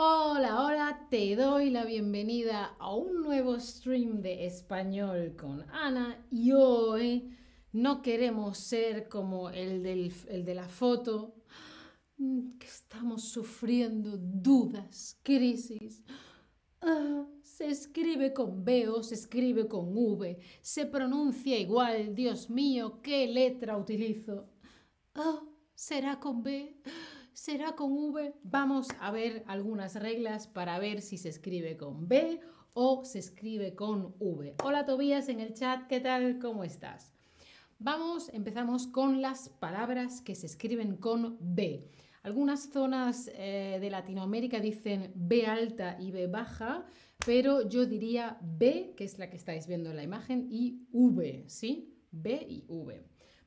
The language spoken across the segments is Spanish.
Hola, hola, te doy la bienvenida a un nuevo stream de español con Ana y hoy no queremos ser como el, el de la foto, que estamos sufriendo dudas, crisis. Ah, se escribe con B o se escribe con V, se pronuncia igual, Dios mío, ¿qué letra utilizo? Ah, ¿Será con B? ¿Será con V? Vamos a ver algunas reglas para ver si se escribe con B o se escribe con V. Hola Tobías en el chat, ¿qué tal? ¿Cómo estás? Vamos, empezamos con las palabras que se escriben con B. Algunas zonas eh, de Latinoamérica dicen B alta y B baja, pero yo diría B, que es la que estáis viendo en la imagen, y V, ¿sí? B y V.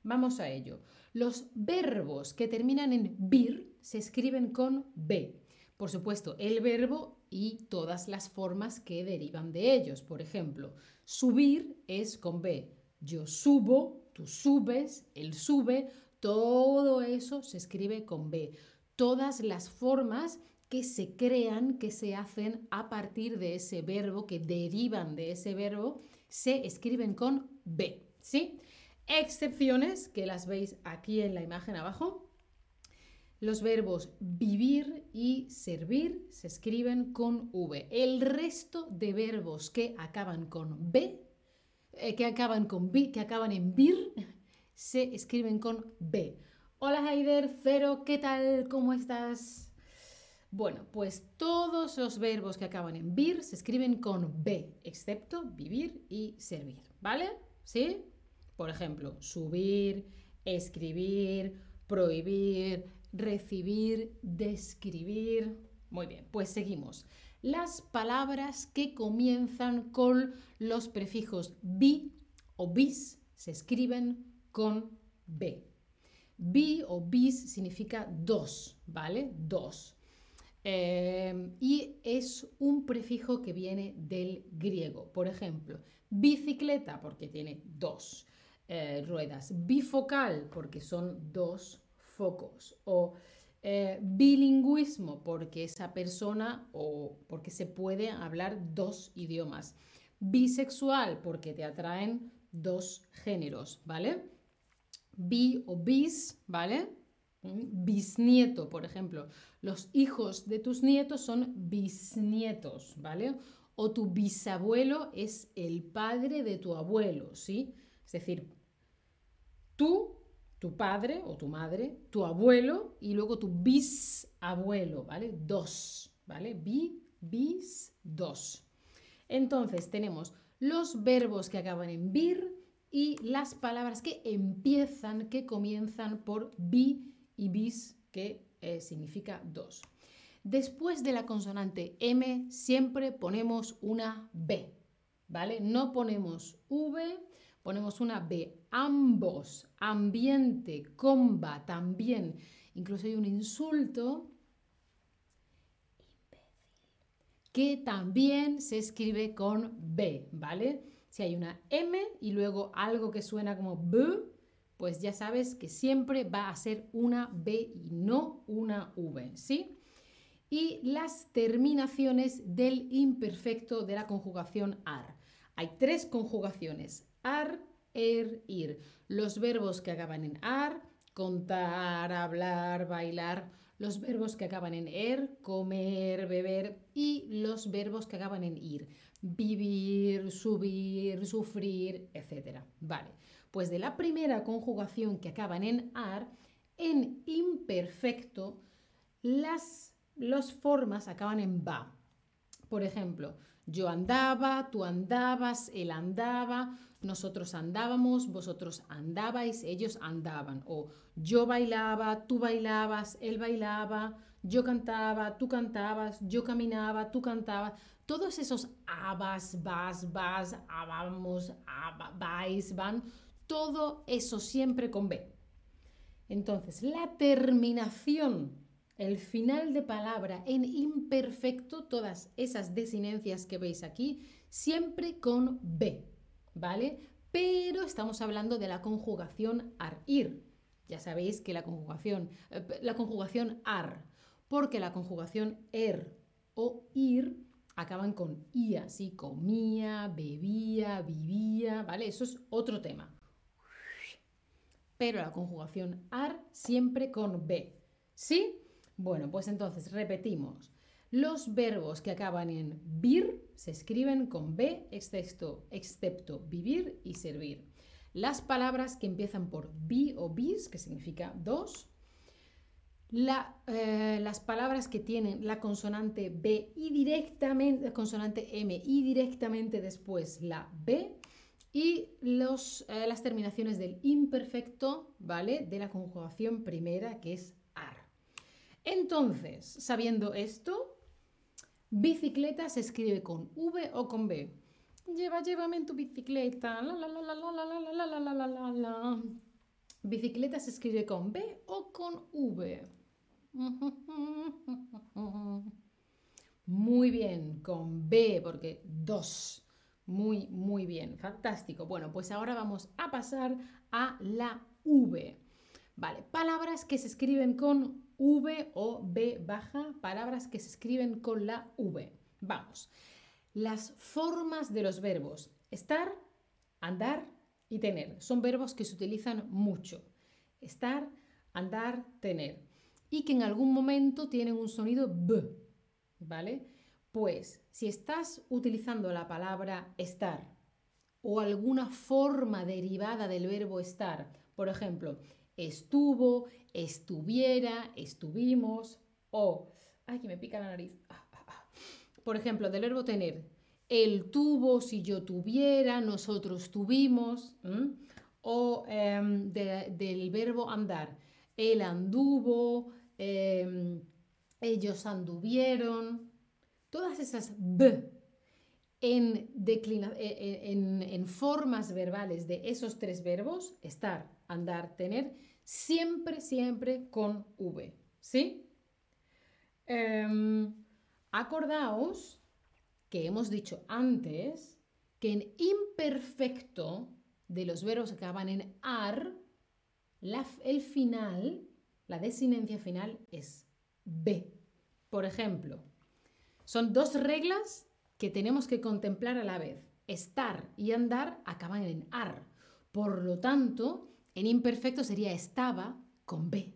Vamos a ello. Los verbos que terminan en BIR se escriben con B. Por supuesto, el verbo y todas las formas que derivan de ellos. Por ejemplo, subir es con B. Yo subo, tú subes, él sube, todo eso se escribe con B. Todas las formas que se crean, que se hacen a partir de ese verbo, que derivan de ese verbo, se escriben con B. ¿Sí? Excepciones, que las veis aquí en la imagen abajo. Los verbos vivir y servir se escriben con V. El resto de verbos que acaban con B, eh, que acaban con B, que acaban en vir, se escriben con B. Hola Haider, Cero, ¿qué tal? ¿Cómo estás? Bueno, pues todos los verbos que acaban en vir se escriben con B, excepto vivir y servir, ¿vale? ¿Sí? Por ejemplo, subir, escribir, prohibir, recibir, describir. Muy bien, pues seguimos. Las palabras que comienzan con los prefijos bi o bis se escriben con B. Bi o bis significa dos, ¿vale? Dos. Eh, y es un prefijo que viene del griego. Por ejemplo, bicicleta porque tiene dos. Eh, ruedas. Bifocal, porque son dos focos. O eh, bilingüismo, porque esa persona o porque se puede hablar dos idiomas. Bisexual, porque te atraen dos géneros, ¿vale? Bi o bis, ¿vale? Mm, bisnieto, por ejemplo. Los hijos de tus nietos son bisnietos, ¿vale? O tu bisabuelo es el padre de tu abuelo, ¿sí? Es decir, tú, tu padre o tu madre, tu abuelo y luego tu bisabuelo, ¿vale? Dos, ¿vale? Bi, bis, dos. Entonces tenemos los verbos que acaban en vir y las palabras que empiezan, que comienzan por bi y bis, que eh, significa dos. Después de la consonante M siempre ponemos una B, ¿vale? No ponemos V, ponemos una B. Ambos, ambiente, comba, también. Incluso hay un insulto que también se escribe con B, ¿vale? Si hay una M y luego algo que suena como B, pues ya sabes que siempre va a ser una B y no una V, ¿sí? Y las terminaciones del imperfecto de la conjugación AR. Hay tres conjugaciones, ar, er, ir. Los verbos que acaban en ar, contar, hablar, bailar. Los verbos que acaban en er, comer, beber. Y los verbos que acaban en ir, vivir, subir, sufrir, etc. Vale, pues de la primera conjugación que acaban en ar, en imperfecto, las, las formas acaban en va. Por ejemplo, yo andaba, tú andabas, él andaba, nosotros andábamos, vosotros andabais, ellos andaban. O yo bailaba, tú bailabas, él bailaba, yo cantaba, tú cantabas, yo caminaba, tú cantabas. Todos esos abas, vas, vas, vamos, vais, van, todo eso siempre con B. Entonces, la terminación, el final de palabra en imperfecto, todas esas desinencias que veis aquí, siempre con B. ¿vale? Pero estamos hablando de la conjugación ar-ir. Ya sabéis que la conjugación, eh, la conjugación ar, porque la conjugación er o ir acaban con ia, ¿sí? Comía, bebía, vivía, ¿vale? Eso es otro tema. Pero la conjugación ar siempre con b, ¿sí? Bueno, pues entonces repetimos. Los verbos que acaban en vir se escriben con b, excepto, excepto vivir y servir. Las palabras que empiezan por bi o bis, que significa dos, eh, las palabras que tienen la consonante B y directamente, la consonante M y directamente después la B y los, eh, las terminaciones del imperfecto, ¿vale? De la conjugación primera que es. Entonces, sabiendo esto, bicicleta se escribe con V o con B. Lleva, llévame en tu bicicleta. La, la, la, la, la, la, la, la, la, la, la. Bicicleta se escribe con B o con V. Muy bien, con B, porque dos. Muy, muy bien, fantástico. Bueno, pues ahora vamos a pasar a la V. Vale, palabras que se escriben con V o B baja, palabras que se escriben con la V. Vamos. Las formas de los verbos estar, andar y tener son verbos que se utilizan mucho. Estar, andar, tener y que en algún momento tienen un sonido B, ¿vale? Pues si estás utilizando la palabra estar o alguna forma derivada del verbo estar, por ejemplo, estuvo, estuviera, estuvimos o, ay, que me pica la nariz, ah, ah, ah. por ejemplo, del verbo tener, él tuvo, si yo tuviera, nosotros tuvimos, o em, del verbo andar, él anduvo, Em, ellos anduvieron, todas esas b en, e, e, en, formas verbales de esos tres verbos, estar, andar, tener, siempre, siempre con v. ¿Sí? Em, acordaos que hemos dicho antes que en imperfecto de los verbos que acaban en ar, el final la desinencia final es B. Por ejemplo, son dos reglas que tenemos que contemplar a la vez. Estar y andar acaban en ar. Por lo tanto, en imperfecto sería estaba con B.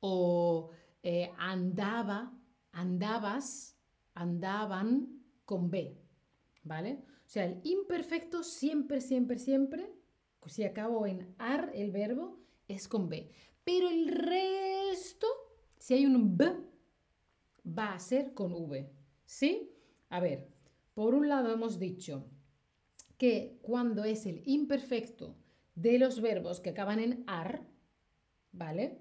O eh, andaba, andabas, andaban con B. ¿Vale? O sea, el imperfecto siempre, siempre, siempre, si acabo en ar el verbo, es con B. Pero el resto, si hay un B, va a ser con V. ¿Sí? A ver, por un lado hemos dicho que cuando es el imperfecto de los verbos que acaban en ar, ¿vale?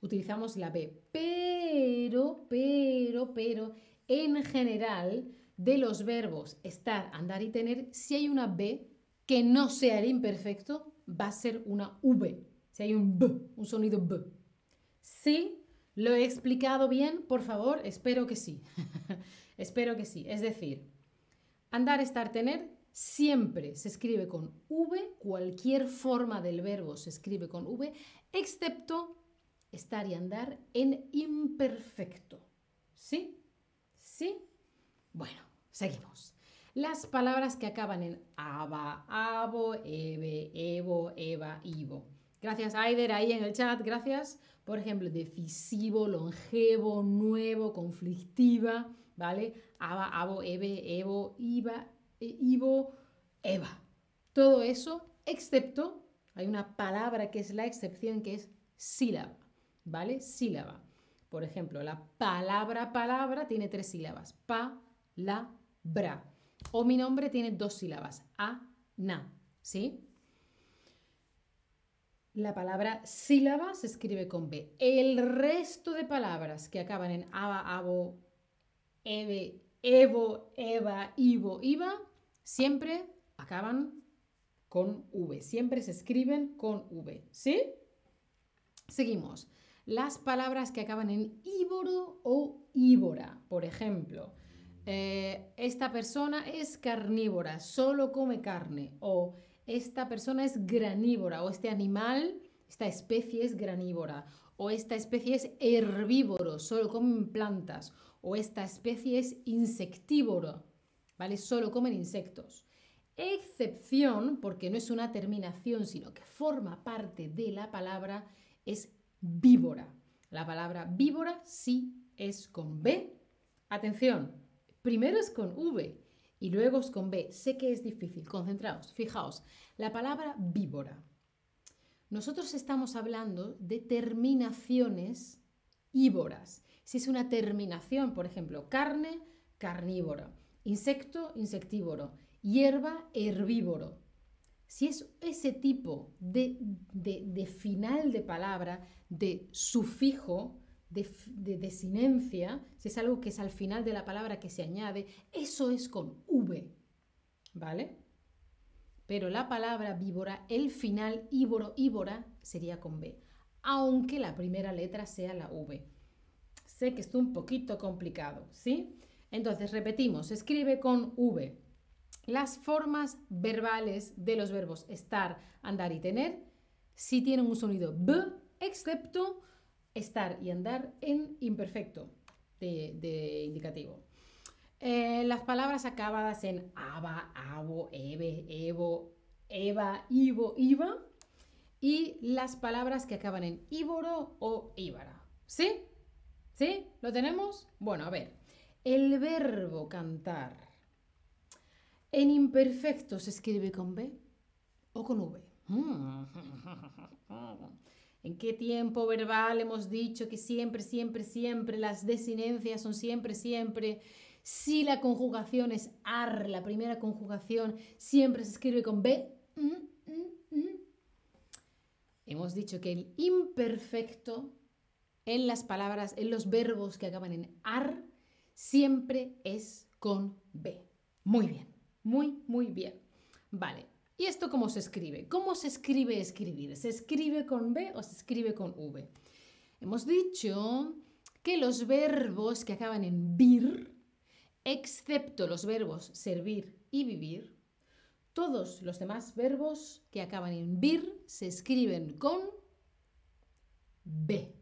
Utilizamos la B. Pero, pero, pero, en general, de los verbos estar, andar y tener, si hay una B que no sea el imperfecto, va a ser una V. Si hay un B, un sonido B. ¿Sí? ¿Lo he explicado bien? Por favor, espero que sí. espero que sí. Es decir, andar, estar, tener siempre se escribe con V, cualquier forma del verbo se escribe con V, excepto estar y andar en imperfecto. ¿Sí? ¿Sí? Bueno, seguimos. Las palabras que acaban en aba, abo, ebe, evo, eva, ivo. Gracias, Aider, ahí en el chat. Gracias. Por ejemplo, decisivo, longevo, nuevo, conflictiva, ¿vale? Aba, abo, ebe, evo, iba, e, ivo, eva. Todo eso, excepto, hay una palabra que es la excepción, que es sílaba, ¿vale? Sílaba. Por ejemplo, la palabra palabra tiene tres sílabas. Pa, la, bra. O mi nombre tiene dos sílabas. A, na. ¿Sí? La palabra sílaba se escribe con B. El resto de palabras que acaban en aba, abo, eve, evo, eva, ivo, iva, siempre acaban con V. Siempre se escriben con V. ¿Sí? Seguimos. Las palabras que acaban en íboro o íbora. Por ejemplo, eh, esta persona es carnívora, solo come carne. O esta persona es granívora o este animal, esta especie es granívora O esta especie es herbívoro, solo comen plantas. O esta especie es insectívoro, ¿vale? Solo comen insectos. Excepción, porque no es una terminación, sino que forma parte de la palabra, es víbora. La palabra víbora sí es con B. Atención, primero es con V y luego es con B. Sé que es difícil, concentraos, fijaos. La palabra víbora. Nosotros estamos hablando de terminaciones ívoras. Si es una terminación, por ejemplo, carne, carnívoro, insecto, insectívoro, hierba, herbívoro. Si es ese tipo de, final de palabra, de sufijo, de, de, desinencia, si es algo que es al final de la palabra que se añade, eso es con V. ¿Vale? Pero la palabra víbora, el final íboro, íbora, sería con B, aunque la primera letra sea la V. Sé que es un poquito complicado, ¿sí? Entonces, repetimos, escribe con V. Las formas verbales de los verbos estar, andar y tener, si tienen un sonido B, excepto estar y andar en imperfecto de, indicativo. Eh, las palabras acabadas en aba, abo, ebe, evo, eva, ivo, iva. Y las palabras que acaban en íboro o íbara. ¿Sí? ¿Sí? ¿Lo tenemos? Bueno, a ver. El verbo cantar. En imperfecto se escribe con B o con V. ¿En qué tiempo verbal hemos dicho que siempre, siempre, siempre las desinencias son siempre, siempre? Si la conjugación es ar, la primera conjugación, siempre se escribe con B. Mm, mm, mm. Hemos dicho que el imperfecto en las palabras, en los verbos que acaban en ar, siempre es con B. Muy bien, muy, muy bien. Vale, ¿y esto cómo se escribe? ¿Cómo se escribe escribir? ¿Se escribe con B o se escribe con V? Hemos dicho que los verbos que acaban en vir, excepto los verbos servir y vivir, todos los demás verbos que acaban en vir se escriben con B.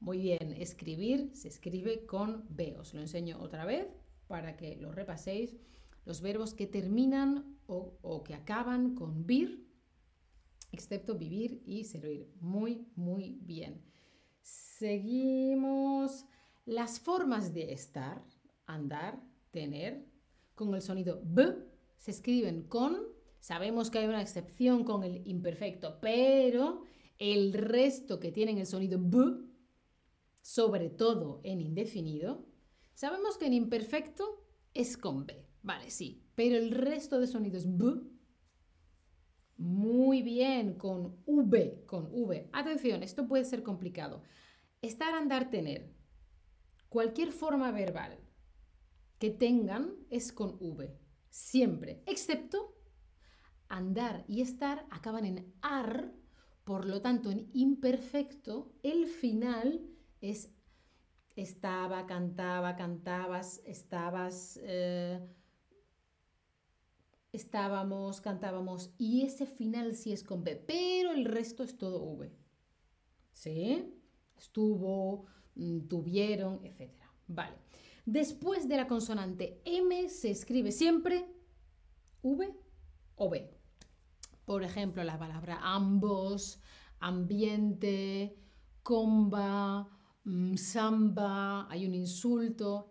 Muy bien, escribir se escribe con B. Os lo enseño otra vez para que lo repaséis. Los verbos que terminan o, que acaban con vir, excepto vivir y servir. Muy, muy bien. Seguimos las formas de estar, andar, tener, con el sonido B, se escriben con, sabemos que hay una excepción con el imperfecto, pero el resto que tienen el sonido B sobre todo en indefinido, sabemos que en imperfecto es con B. Vale, sí, pero el resto de sonidos B, muy bien, con V, con V. Atención, esto puede ser complicado. Estar, andar, tener. Cualquier forma verbal que tengan es con V, siempre, excepto andar y estar acaban en ar, por lo tanto en imperfecto el final es estaba, cantaba, cantabas, estabas, eh, estábamos, cantábamos, y ese final sí es con B, pero el resto es todo V. ¿Sí? Estuvo, mm, tuvieron, etc. Vale. Después de la consonante M se escribe siempre V o B. Por ejemplo, la palabra ambos, ambiente, comba, Mm, samba, hay un insulto.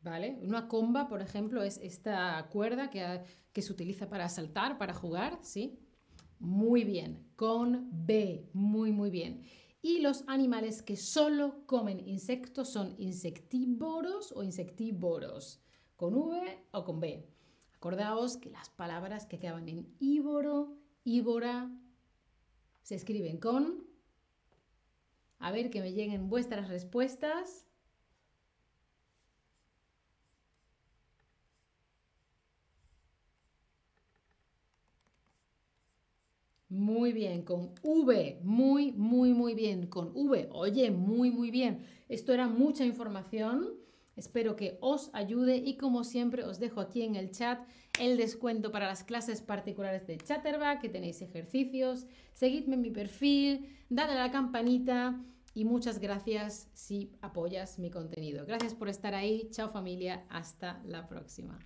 ¿Vale? Una comba, por ejemplo, es esta cuerda que, que se utiliza para saltar, para jugar, ¿sí? Muy bien, con B, muy, muy bien. Y los animales que solo comen insectos son insectívoros o insectívoros, con V o con B. Acordaos que las palabras que acaban en ívoro, ívora, se escriben con a ver que me lleguen vuestras respuestas. Muy bien, con V, muy, muy, muy bien, con V. Oye, muy, muy bien. Esto era mucha información. Espero que os ayude y como siempre os dejo aquí en el chat el descuento para las clases particulares de Chatterback, que tenéis ejercicios. Seguidme en mi perfil, dadle a la campanita y muchas gracias si apoyas mi contenido. Gracias por estar ahí. Chao familia. Hasta la próxima.